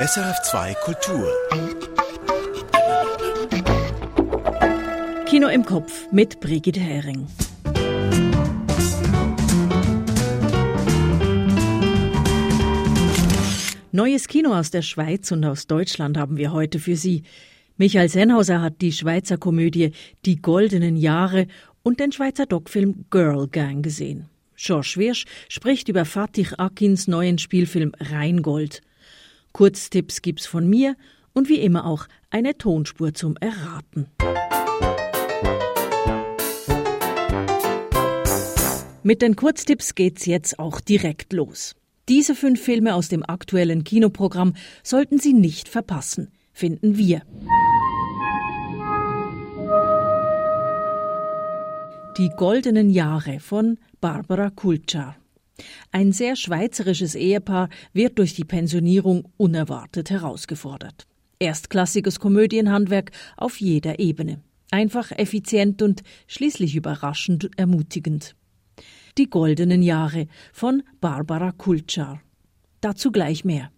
SRF2 Kultur. Kino im Kopf mit Brigitte Hering. Neues Kino aus der Schweiz und aus Deutschland haben wir heute für Sie. Michael Sennhauser hat die Schweizer Komödie Die goldenen Jahre und den Schweizer Doc-Film Girl Gang gesehen. George Wirsch spricht über Fatih Akins neuen Spielfilm Rheingold. Kurztipps gibt's von mir und wie immer auch eine Tonspur zum Erraten. Mit den Kurztipps geht's jetzt auch direkt los. Diese fünf Filme aus dem aktuellen Kinoprogramm sollten Sie nicht verpassen, finden wir. Die goldenen Jahre von Barbara Kulczar. Ein sehr schweizerisches Ehepaar wird durch die Pensionierung unerwartet herausgefordert. Erstklassiges Komödienhandwerk auf jeder Ebene. Einfach, effizient und schließlich überraschend ermutigend. Die goldenen Jahre von Barbara Kulczar. Dazu gleich mehr.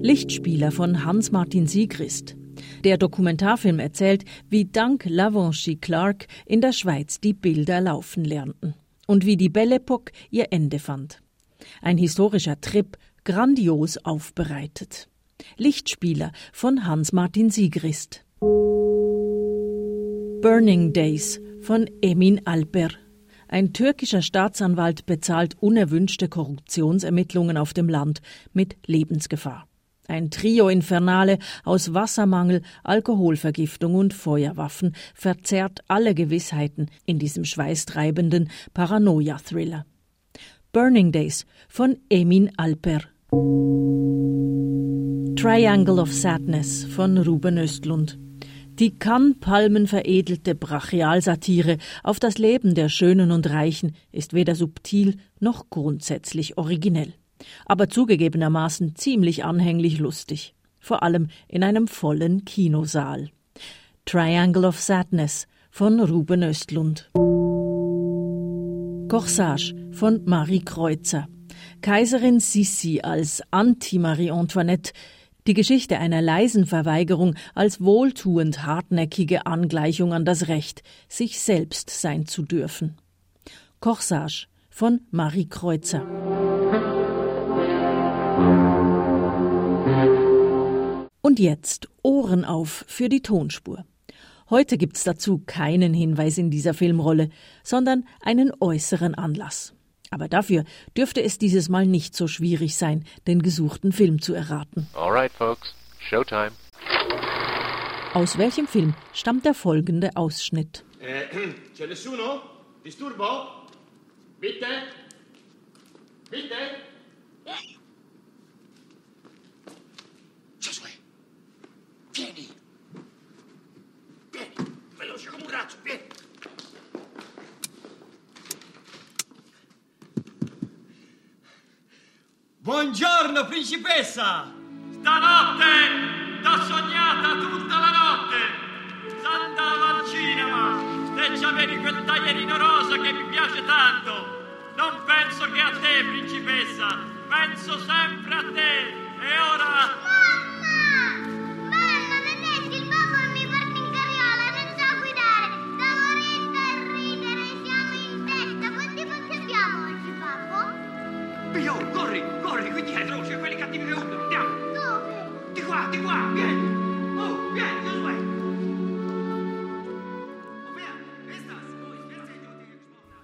Lichtspieler von Hans-Martin Siegrist. Der Dokumentarfilm erzählt, wie dank Lavanchi Clark in der Schweiz die Bilder laufen lernten und wie die Belle Epoque ihr Ende fand. Ein historischer Trip, grandios aufbereitet. Lichtspieler von Hans-Martin Siegrist. Burning Days von Emin Alper. Ein türkischer Staatsanwalt bezahlt unerwünschte Korruptionsermittlungen auf dem Land mit Lebensgefahr. Ein Trio Infernale aus Wassermangel, Alkoholvergiftung und Feuerwaffen verzerrt alle Gewissheiten in diesem schweißtreibenden Paranoia-Thriller. Burning Days von Emin Alper. Triangle of Sadness von Ruben Östlund. Die Kannpalmen veredelte Brachialsatire auf das Leben der Schönen und Reichen ist weder subtil noch grundsätzlich originell aber zugegebenermaßen ziemlich anhänglich lustig, vor allem in einem vollen Kinosaal. Triangle of Sadness von Ruben Östlund. Corsage von Marie Kreuzer. Kaiserin Sissi als Anti-Marie Antoinette, die Geschichte einer leisen Verweigerung als wohltuend hartnäckige Angleichung an das Recht, sich selbst sein zu dürfen. Corsage von Marie Kreuzer. Und jetzt Ohren auf für die Tonspur. Heute gibt's dazu keinen Hinweis in dieser Filmrolle, sondern einen äußeren Anlass. Aber dafür dürfte es dieses Mal nicht so schwierig sein, den gesuchten Film zu erraten. Alright, folks, Showtime. Aus welchem Film stammt der folgende Ausschnitt? Eh, c'è nessuno? Disturbo? Bitte? Bitte? Vieni. Vieni, veloce come un razzo, vieni. Buongiorno, principessa! Stanotte t'ho sognata tutta la notte! S'andava al cinema e c'avevi quel taglierino rosa che mi piace tanto! Non penso che a te, principessa! Penso sempre a te! E ora...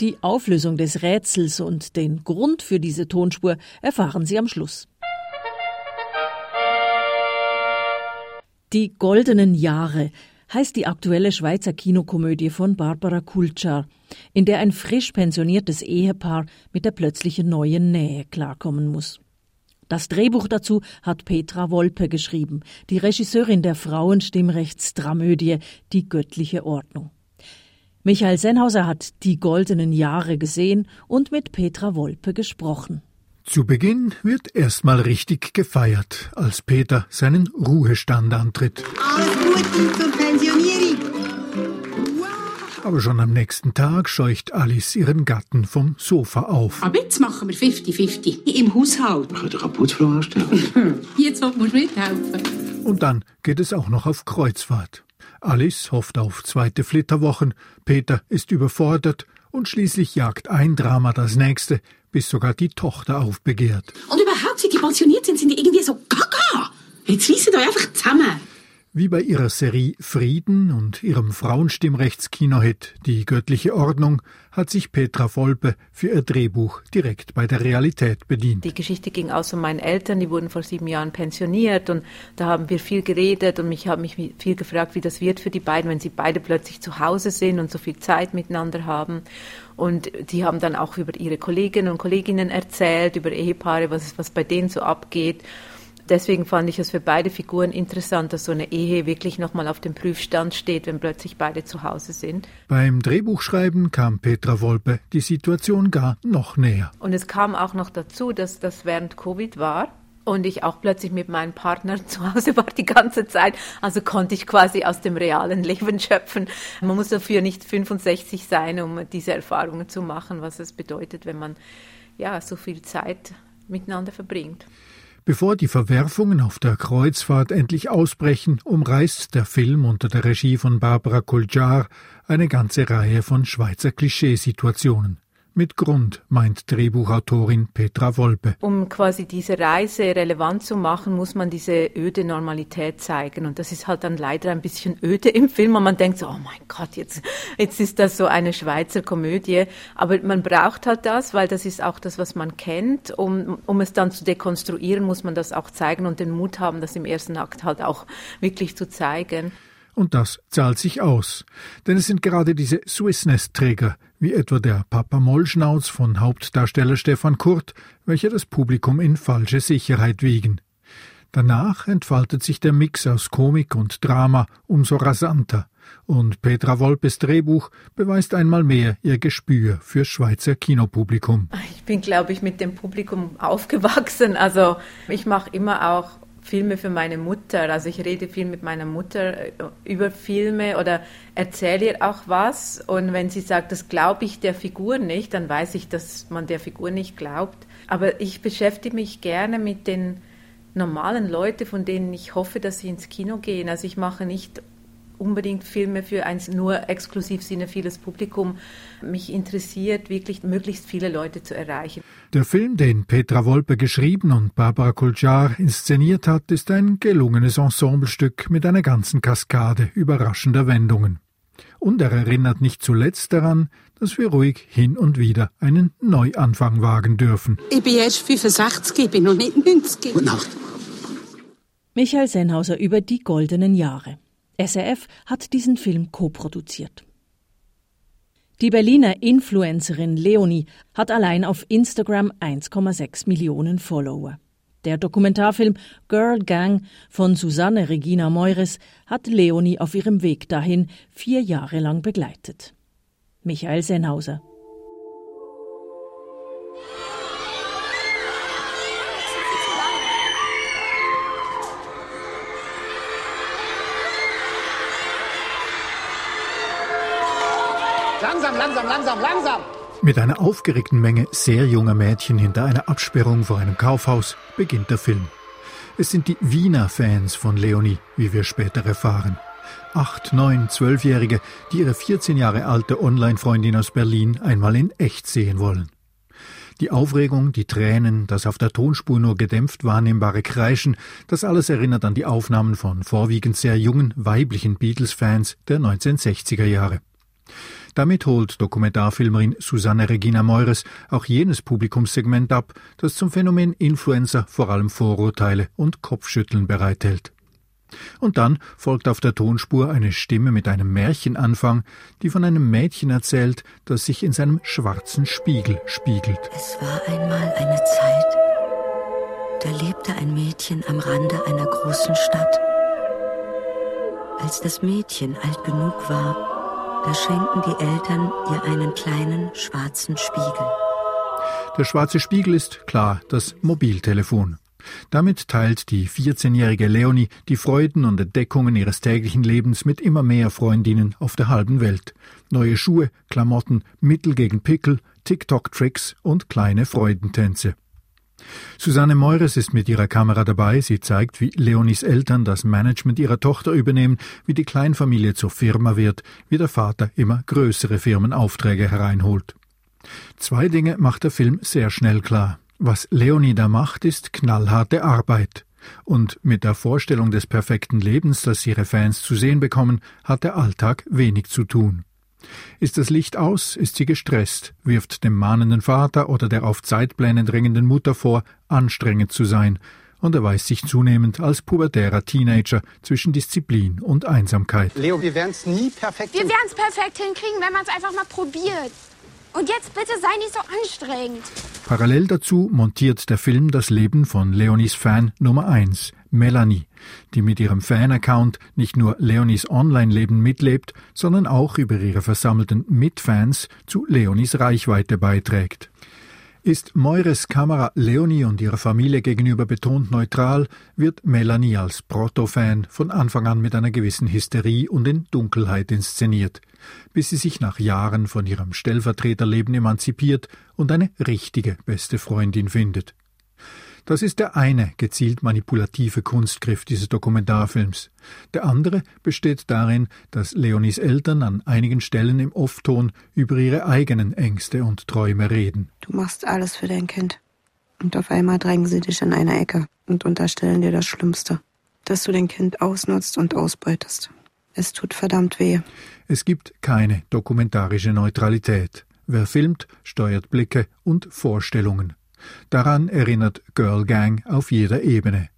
Die Auflösung des Rätsels und den Grund für diese Tonspur erfahren Sie am Schluss. Die goldenen Jahre heißt die aktuelle Schweizer Kinokomödie von Barbara Kulczar, in der ein frisch pensioniertes Ehepaar mit der plötzlichen neuen Nähe klarkommen muss. Das Drehbuch dazu hat Petra Wolpe geschrieben, die Regisseurin der Frauenstimmrechtsdramödie Die göttliche Ordnung. Michael Sennhauser hat die goldenen Jahre gesehen und mit Petra Wolpe gesprochen. Zu Beginn wird erstmal richtig gefeiert, als Peter seinen Ruhestand antritt. Alles Gute zur Pensionierung. Aber schon am nächsten Tag scheucht Alice ihren Gatten vom Sofa auf. Aber jetzt machen wir 50-50 im Haushalt. Wir können doch eine Putzfrau anstellen. Jetzt musst du mithelfen. Und dann geht es auch noch auf Kreuzfahrt. Alice hofft auf zweite Flitterwochen, Peter ist überfordert und schließlich jagt ein Drama das nächste, bis sogar die Tochter aufbegehrt. Und überhaupt, seit die pensioniert sind, sind die irgendwie so gaga. Jetzt reissen euch einfach zusammen. Wie bei ihrer Serie Frieden und ihrem Frauenstimmrechtskino-Hit Die göttliche Ordnung hat sich Petra Volpe für ihr Drehbuch direkt bei der Realität bedient. Die Geschichte ging aus von meinen Eltern, die wurden vor sieben Jahren pensioniert und da haben wir viel geredet und ich habe mich viel gefragt, wie das wird für die beiden, wenn sie beide plötzlich zu Hause sind und so viel Zeit miteinander haben. Und die haben dann auch über ihre Kolleginnen und Kolleginnen erzählt, über Ehepaare, was, was bei denen so abgeht. Deswegen fand ich es für beide Figuren interessant, dass so eine Ehe wirklich nochmal auf dem Prüfstand steht, wenn plötzlich beide zu Hause sind. Beim Drehbuchschreiben kam Petra Wolpe die Situation gar noch näher. Und es kam auch noch dazu, dass das während Covid war. Und ich auch plötzlich mit meinem Partner zu Hause war die ganze Zeit. Also konnte ich quasi aus dem realen Leben schöpfen. Man muss dafür nicht 65 sein, um diese Erfahrungen zu machen, was es bedeutet, wenn man ja so viel Zeit miteinander verbringt. Bevor die Verwerfungen auf der Kreuzfahrt endlich ausbrechen, umreißt der Film unter der Regie von Barbara Koljar eine ganze Reihe von Schweizer Klischeesituationen. Mit Grund, meint Drehbuchautorin Petra Wolpe. Um quasi diese Reise relevant zu machen, muss man diese öde Normalität zeigen. Und das ist halt dann leider ein bisschen öde im Film. Und man denkt so, oh mein Gott, jetzt, jetzt ist das so eine Schweizer Komödie. Aber man braucht halt das, weil das ist auch das, was man kennt. Um, um es dann zu dekonstruieren, muss man das auch zeigen und den Mut haben, das im ersten Akt halt auch wirklich zu zeigen. Und das zahlt sich aus. Denn es sind gerade diese Swissness-Träger, wie etwa der Papa Mollschnauz von Hauptdarsteller Stefan Kurt, welche das Publikum in falsche Sicherheit wiegen. Danach entfaltet sich der Mix aus Komik und Drama umso rasanter, und Petra Wolpes Drehbuch beweist einmal mehr ihr Gespür für Schweizer Kinopublikum. Ich bin, glaube ich, mit dem Publikum aufgewachsen. Also ich mache immer auch Filme für meine Mutter. Also ich rede viel mit meiner Mutter äh, über Filme oder erzähle ihr auch was. Und wenn sie sagt, das glaube ich der Figur nicht, dann weiß ich, dass man der Figur nicht glaubt. Aber ich beschäftige mich gerne mit den normalen Leuten, von denen ich hoffe, dass sie ins Kino gehen. Also ich mache nicht unbedingt Filme für ein nur exklusiv cinephiles Publikum. Mich interessiert wirklich, möglichst viele Leute zu erreichen. Der Film, den Petra Wolpe geschrieben und Barbara Kuljar inszeniert hat, ist ein gelungenes Ensemblestück mit einer ganzen Kaskade überraschender Wendungen. Und er erinnert nicht zuletzt daran, dass wir ruhig hin und wieder einen Neuanfang wagen dürfen. Ich bin erst 65, ich bin noch nicht 90. Gute Nacht. Michael Sennhauser über die goldenen Jahre. SRF hat diesen Film co-produziert. Die Berliner Influencerin Leonie hat allein auf Instagram 1,6 Millionen Follower. Der Dokumentarfilm Girl Gang von Susanne Regina Meures hat Leonie auf ihrem Weg dahin vier Jahre lang begleitet. Michael Sennhauser. Langsam, langsam, langsam. Mit einer aufgeregten Menge sehr junger Mädchen hinter einer Absperrung vor einem Kaufhaus beginnt der Film. Es sind die Wiener Fans von Leonie, wie wir später erfahren. Acht, neun, zwölfjährige, die ihre 14 Jahre alte Online-Freundin aus Berlin einmal in echt sehen wollen. Die Aufregung, die Tränen, das auf der Tonspur nur gedämpft wahrnehmbare Kreischen, das alles erinnert an die Aufnahmen von vorwiegend sehr jungen weiblichen Beatles-Fans der 1960er Jahre. Damit holt Dokumentarfilmerin Susanne Regina Meures auch jenes Publikumssegment ab, das zum Phänomen Influencer vor allem Vorurteile und Kopfschütteln bereithält. Und dann folgt auf der Tonspur eine Stimme mit einem Märchenanfang, die von einem Mädchen erzählt, das sich in seinem schwarzen Spiegel spiegelt. Es war einmal eine Zeit, da lebte ein Mädchen am Rande einer großen Stadt. Als das Mädchen alt genug war, da schenken die Eltern ihr einen kleinen schwarzen Spiegel. Der schwarze Spiegel ist klar das Mobiltelefon. Damit teilt die 14-jährige Leonie die Freuden und Entdeckungen ihres täglichen Lebens mit immer mehr Freundinnen auf der halben Welt. Neue Schuhe, Klamotten, Mittel gegen Pickel, TikTok-Tricks und kleine Freudentänze. Susanne Meures ist mit ihrer Kamera dabei. Sie zeigt, wie Leonis Eltern das Management ihrer Tochter übernehmen, wie die Kleinfamilie zur Firma wird, wie der Vater immer größere Firmenaufträge hereinholt. Zwei Dinge macht der Film sehr schnell klar. Was Leonie da macht, ist knallharte Arbeit. Und mit der Vorstellung des perfekten Lebens, das ihre Fans zu sehen bekommen, hat der Alltag wenig zu tun. Ist das Licht aus, ist sie gestresst, wirft dem mahnenden Vater oder der auf Zeitpläne drängenden Mutter vor, anstrengend zu sein, und erweist sich zunehmend als pubertärer Teenager zwischen Disziplin und Einsamkeit. Leo, wir werden es nie perfekt Wir werden es perfekt hinkriegen, wenn man es einfach mal probiert. Und jetzt bitte sei nicht so anstrengend. Parallel dazu montiert der Film das Leben von Leonis Fan Nummer 1, Melanie, die mit ihrem Fan-Account nicht nur Leonis Online-Leben mitlebt, sondern auch über ihre versammelten Mitfans zu Leonis Reichweite beiträgt. Ist Meures Kamera Leonie und ihrer Familie gegenüber betont neutral, wird Melanie als Proto-Fan von Anfang an mit einer gewissen Hysterie und in Dunkelheit inszeniert, bis sie sich nach Jahren von ihrem Stellvertreterleben emanzipiert und eine richtige beste Freundin findet. Das ist der eine gezielt manipulative Kunstgriff dieses Dokumentarfilms. Der andere besteht darin, dass Leonis Eltern an einigen Stellen im Off-Ton über ihre eigenen Ängste und Träume reden. Du machst alles für dein Kind. Und auf einmal drängen sie dich in eine Ecke und unterstellen dir das Schlimmste. Dass du dein Kind ausnutzt und ausbeutest. Es tut verdammt weh. Es gibt keine dokumentarische Neutralität. Wer filmt, steuert Blicke und Vorstellungen. Daran erinnert Girl Gang auf jeder Ebene.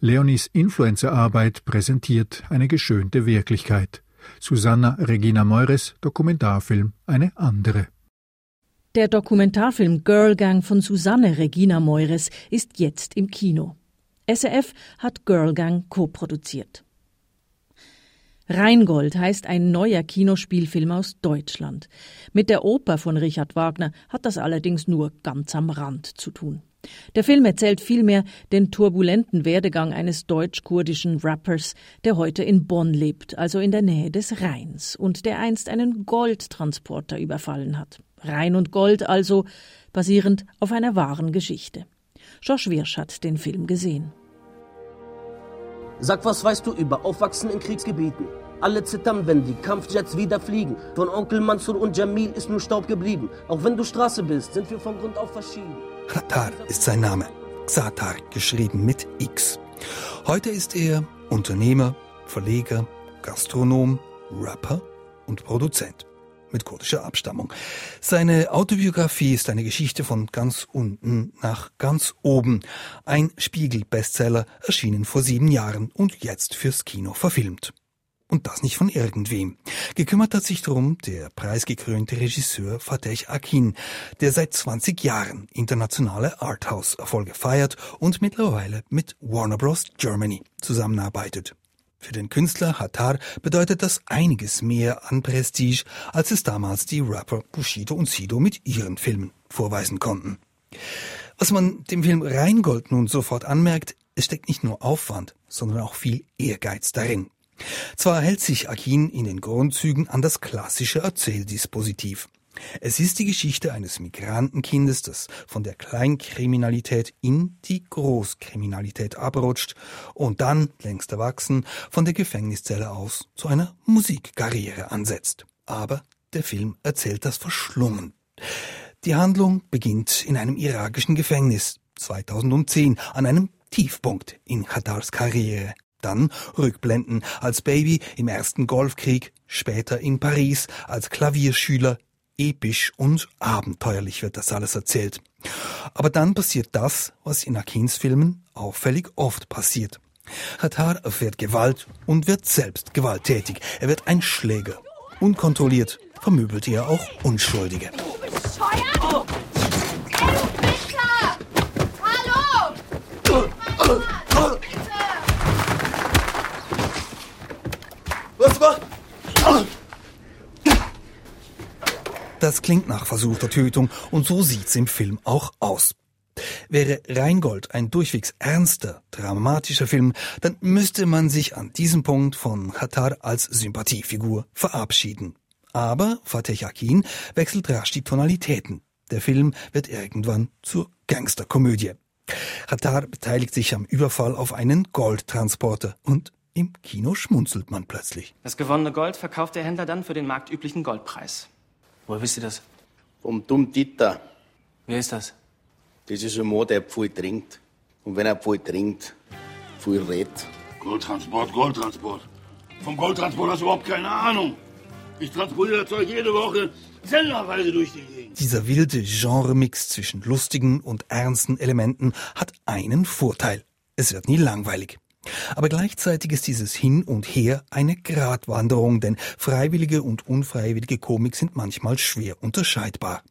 Leonis Influencerarbeit präsentiert eine geschönte Wirklichkeit. Susanna Regina Meures Dokumentarfilm eine andere. Der Dokumentarfilm Girl Gang von Susanne Regina Meures ist jetzt im Kino. SRF hat Girl Gang co-produziert. Rheingold heißt ein neuer Kinospielfilm aus Deutschland. Mit der Oper von Richard Wagner hat das allerdings nur ganz am Rand zu tun. Der Film erzählt vielmehr den turbulenten Werdegang eines deutsch-kurdischen Rappers, der heute in Bonn lebt, also in der Nähe des Rheins, und der einst einen Goldtransporter überfallen hat. Rhein und Gold also, basierend auf einer wahren Geschichte. Josh Wirsch hat den Film gesehen. Sag, was weißt du über Aufwachsen in Kriegsgebieten? Alle zittern, wenn die Kampfjets wieder fliegen. Von Onkel Mansur und Jamil ist nur Staub geblieben. Auch wenn du Straße bist, sind wir von Grund auf verschieden. Xatar ist sein Name. Xatar, geschrieben mit X. Heute ist er Unternehmer, Verleger, Gastronom, Rapper und Produzent mit kurdischer Abstammung. Seine Autobiografie ist eine Geschichte von ganz unten nach ganz oben. Ein Spiegel-Bestseller, erschienen vor sieben Jahren und jetzt fürs Kino verfilmt. Und das nicht von irgendwem. Gekümmert hat sich darum der preisgekrönte Regisseur Fateh Akin, der seit 20 Jahren internationale Arthouse-Erfolge feiert und mittlerweile mit Warner Bros. Germany zusammenarbeitet. Für den Künstler Hattar bedeutet das einiges mehr an Prestige, als es damals die Rapper Bushido und Sido mit ihren Filmen vorweisen konnten. Was man dem Film Rheingold nun sofort anmerkt, es steckt nicht nur Aufwand, sondern auch viel Ehrgeiz darin. Zwar hält sich Akin in den Grundzügen an das klassische Erzähldispositiv. Es ist die Geschichte eines Migrantenkindes, das von der Kleinkriminalität in die Großkriminalität abrutscht und dann, längst erwachsen, von der Gefängniszelle aus zu einer Musikkarriere ansetzt. Aber der Film erzählt das verschlungen. Die Handlung beginnt in einem irakischen Gefängnis 2010 an einem Tiefpunkt in Khatars Karriere. Dann Rückblenden als Baby im ersten Golfkrieg, später in Paris als Klavierschüler. Episch und abenteuerlich wird das alles erzählt. Aber dann passiert das, was in Akins Filmen auffällig oft passiert. Hatar erfährt Gewalt und wird selbst gewalttätig. Er wird ein Schläger. Unkontrolliert vermöbelt er auch Unschuldige. Bescheuert? Elfmeter! Hallo! Was war? Das klingt nach versuchter Tötung und so sieht's im Film auch aus. Wäre Rheingold ein durchwegs ernster, dramatischer Film, dann müsste man sich an diesem Punkt von Katar als Sympathiefigur verabschieden. Aber Fateh Akin wechselt rasch die Tonalitäten. Der Film wird irgendwann zur Gangsterkomödie. Katar beteiligt sich am Überfall auf einen Goldtransporter und im Kino schmunzelt man plötzlich. Das gewonnene Gold verkauft der Händler dann für den marktüblichen Goldpreis. Woher wisst ihr das? Vom Dumm Dieter. Wer ist das? Das ist ein Mann, der viel trinkt. Und wenn er viel trinkt, viel redet. Goldtransport, Goldtransport. Vom Goldtransport hast du überhaupt keine Ahnung. Ich transportiere das Zeug jede Woche zellerweise durch die Gegend. Dieser wilde Genremix zwischen lustigen und ernsten Elementen hat einen Vorteil. Es wird nie langweilig. Aber gleichzeitig ist dieses Hin und Her eine Gratwanderung, denn freiwillige und unfreiwillige Komik sind manchmal schwer unterscheidbar.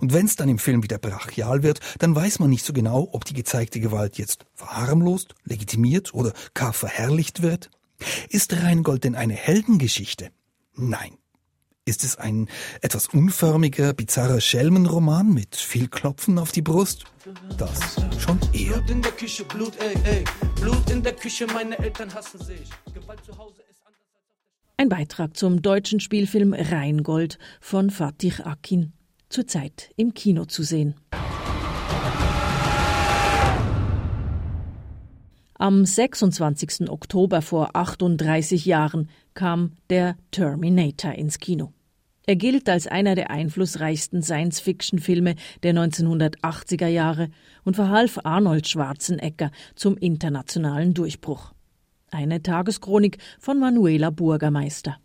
Und wenn es dann im Film wieder brachial wird, dann weiß man nicht so genau, ob die gezeigte Gewalt jetzt verharmlost, legitimiert oder gar verherrlicht wird. Ist Rheingold denn eine Heldengeschichte? Nein. Ist es ein etwas unförmiger, bizarrer Schelmenroman mit viel Klopfen auf die Brust? Das schon eher. Blut in der Küche, Blut, ey, ey. Blut in der Küche, meine Eltern hassen sich. Gewalt zu Hause ist anders als auf der Ein Beitrag zum deutschen Spielfilm Rheingold von Fatih Akin. Zurzeit im Kino zu sehen. Am 26. Oktober vor 38 Jahren kam der Terminator ins Kino. Er gilt als einer der einflussreichsten Science-Fiction-Filme der 1980er Jahre und verhalf Arnold Schwarzenegger zum internationalen Durchbruch. Eine Tageschronik von Manuela Burgermeister.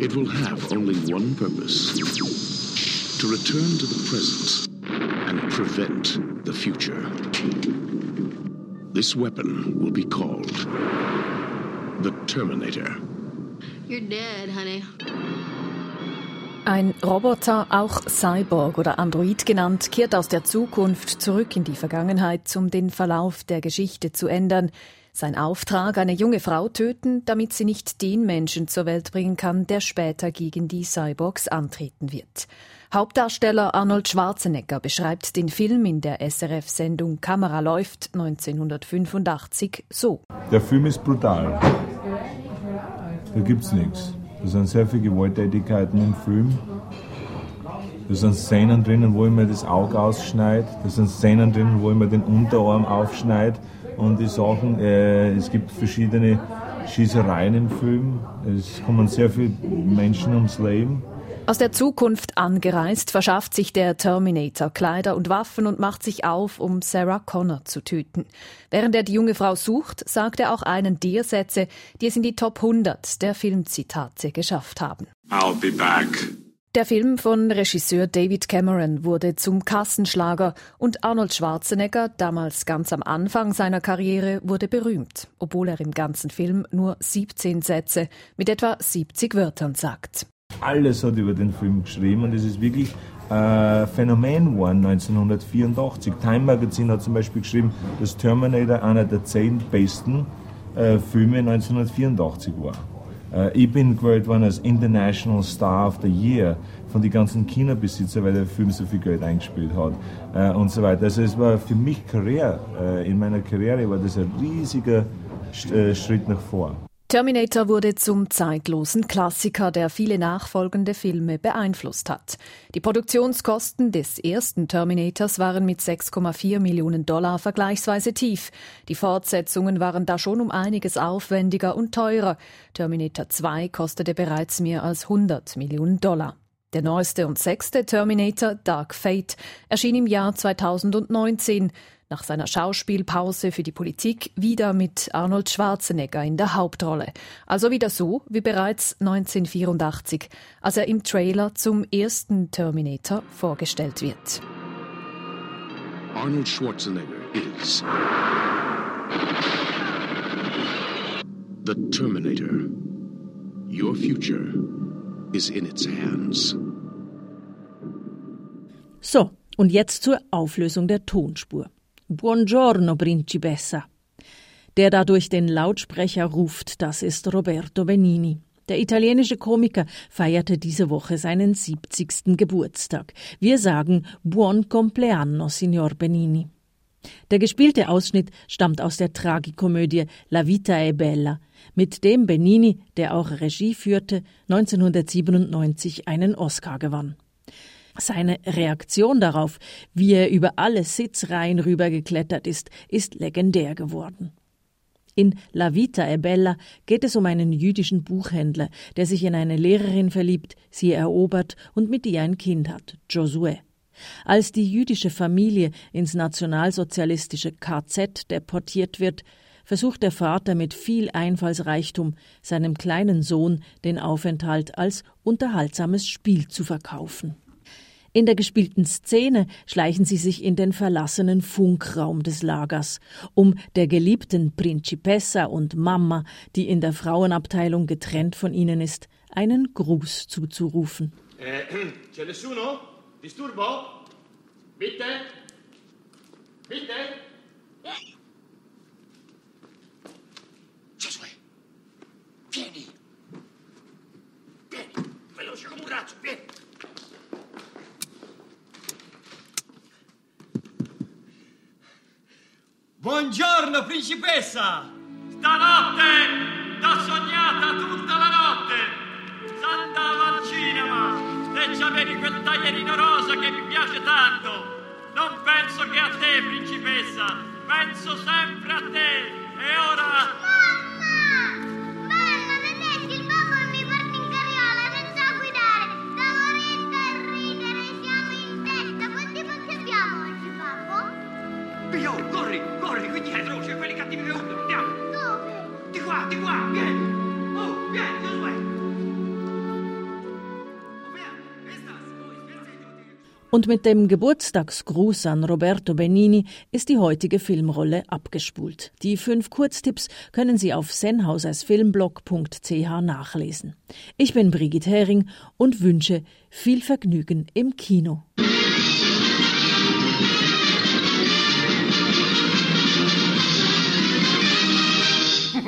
It will have only one purpose to return to the present and prevent the future. This weapon will be called the Terminator. You're dead, honey. Ein Roboter, auch Cyborg oder Android genannt, kehrt aus der Zukunft zurück in die Vergangenheit, um den Verlauf der Geschichte zu ändern. Sein Auftrag, eine junge Frau töten, damit sie nicht den Menschen zur Welt bringen kann, der später gegen die Cyborgs antreten wird. Hauptdarsteller Arnold Schwarzenegger beschreibt den Film in der SRF-Sendung Kamera läuft 1985 so. Der Film ist brutal. Da gibt's nichts. Da sind sehr viele Gewalttätigkeiten im Film. Da sind Szenen drinnen, wo ich mir das Auge ausschneide. Da sind Szenen drinnen, wo ich mir den Unterarm aufschneide. Und die Sachen, äh, es gibt verschiedene Schießereien im Film. Es kommen sehr viele Menschen ums Leben. Aus der Zukunft angereist, verschafft sich der Terminator Kleider und Waffen und macht sich auf, um Sarah Connor zu töten. Während er die junge Frau sucht, sagt er auch einen der Sätze, die es in die Top 100 der Filmzitate geschafft haben. I'll be back. Der Film von Regisseur David Cameron wurde zum Kassenschlager und Arnold Schwarzenegger, damals ganz am Anfang seiner Karriere, wurde berühmt, obwohl er im ganzen Film nur 17 Sätze mit etwa 70 Wörtern sagt. Alles hat über den Film geschrieben und es ist wirklich ein Phänomen geworden 1984. Time Magazine hat zum Beispiel geschrieben, dass Terminator einer der zehn besten äh, Filme 1984 war. Äh, ich bin gewählt worden als International Star of the Year von den ganzen Kinobesitzern, weil der Film so viel Geld eingespielt hat äh, und so weiter. Also es war für mich Karriere, äh, in meiner Karriere war das ein riesiger äh, Schritt nach vor. Terminator wurde zum zeitlosen Klassiker, der viele nachfolgende Filme beeinflusst hat. Die Produktionskosten des ersten Terminators waren mit 6,4 Millionen Dollar vergleichsweise tief. Die Fortsetzungen waren da schon um einiges aufwendiger und teurer. Terminator 2 kostete bereits mehr als 100 Millionen Dollar. Der neueste und sechste Terminator, Dark Fate, erschien im Jahr 2019 nach seiner Schauspielpause für die Politik wieder mit Arnold Schwarzenegger in der Hauptrolle. Also wieder so wie bereits 1984, als er im Trailer zum ersten Terminator vorgestellt wird. Arnold Schwarzenegger is the Terminator. Your future is in its hands. So, und jetzt zur Auflösung der Tonspur. Buongiorno, Principessa. Der da durch den Lautsprecher ruft, das ist Roberto Benini. Der italienische Komiker feierte diese Woche seinen 70. Geburtstag. Wir sagen Buon compleanno, Signor Benini. Der gespielte Ausschnitt stammt aus der Tragikomödie La Vita è Bella, mit dem Benini, der auch Regie führte, 1997 einen Oscar gewann. Seine Reaktion darauf, wie er über alle Sitzreihen rübergeklettert ist, ist legendär geworden. In La Vita è Bella geht es um einen jüdischen Buchhändler, der sich in eine Lehrerin verliebt, sie erobert und mit ihr ein Kind hat, Josué. Als die jüdische Familie ins nationalsozialistische KZ deportiert wird, versucht der Vater mit viel Einfallsreichtum seinem kleinen Sohn den Aufenthalt als unterhaltsames Spiel zu verkaufen. In der gespielten Szene schleichen sie sich in den verlassenen Funkraum des Lagers, um der geliebten Principessa und Mama, die in der Frauenabteilung getrennt von ihnen ist, einen Gruß zuzurufen. Eh, c'è nessuno? Disturbo? Bitte? Bitte? Giosuè, vieni. Vieni, veloce come un razzo, vieni. Buongiorno, principessa! Stanotte t'ho sognata tutta la notte! S'andava al cinema e c'avevi quel taglierino rosa che mi piace tanto! Non penso che a te, principessa! Penso sempre a te! E ora... Und mit dem Geburtstagsgruß an Roberto Benini ist die heutige Filmrolle abgespult. Die fünf Kurztipps können Sie auf sennhausersfilmblog.ch nachlesen. Ich bin Brigitte Hering und wünsche viel Vergnügen im Kino.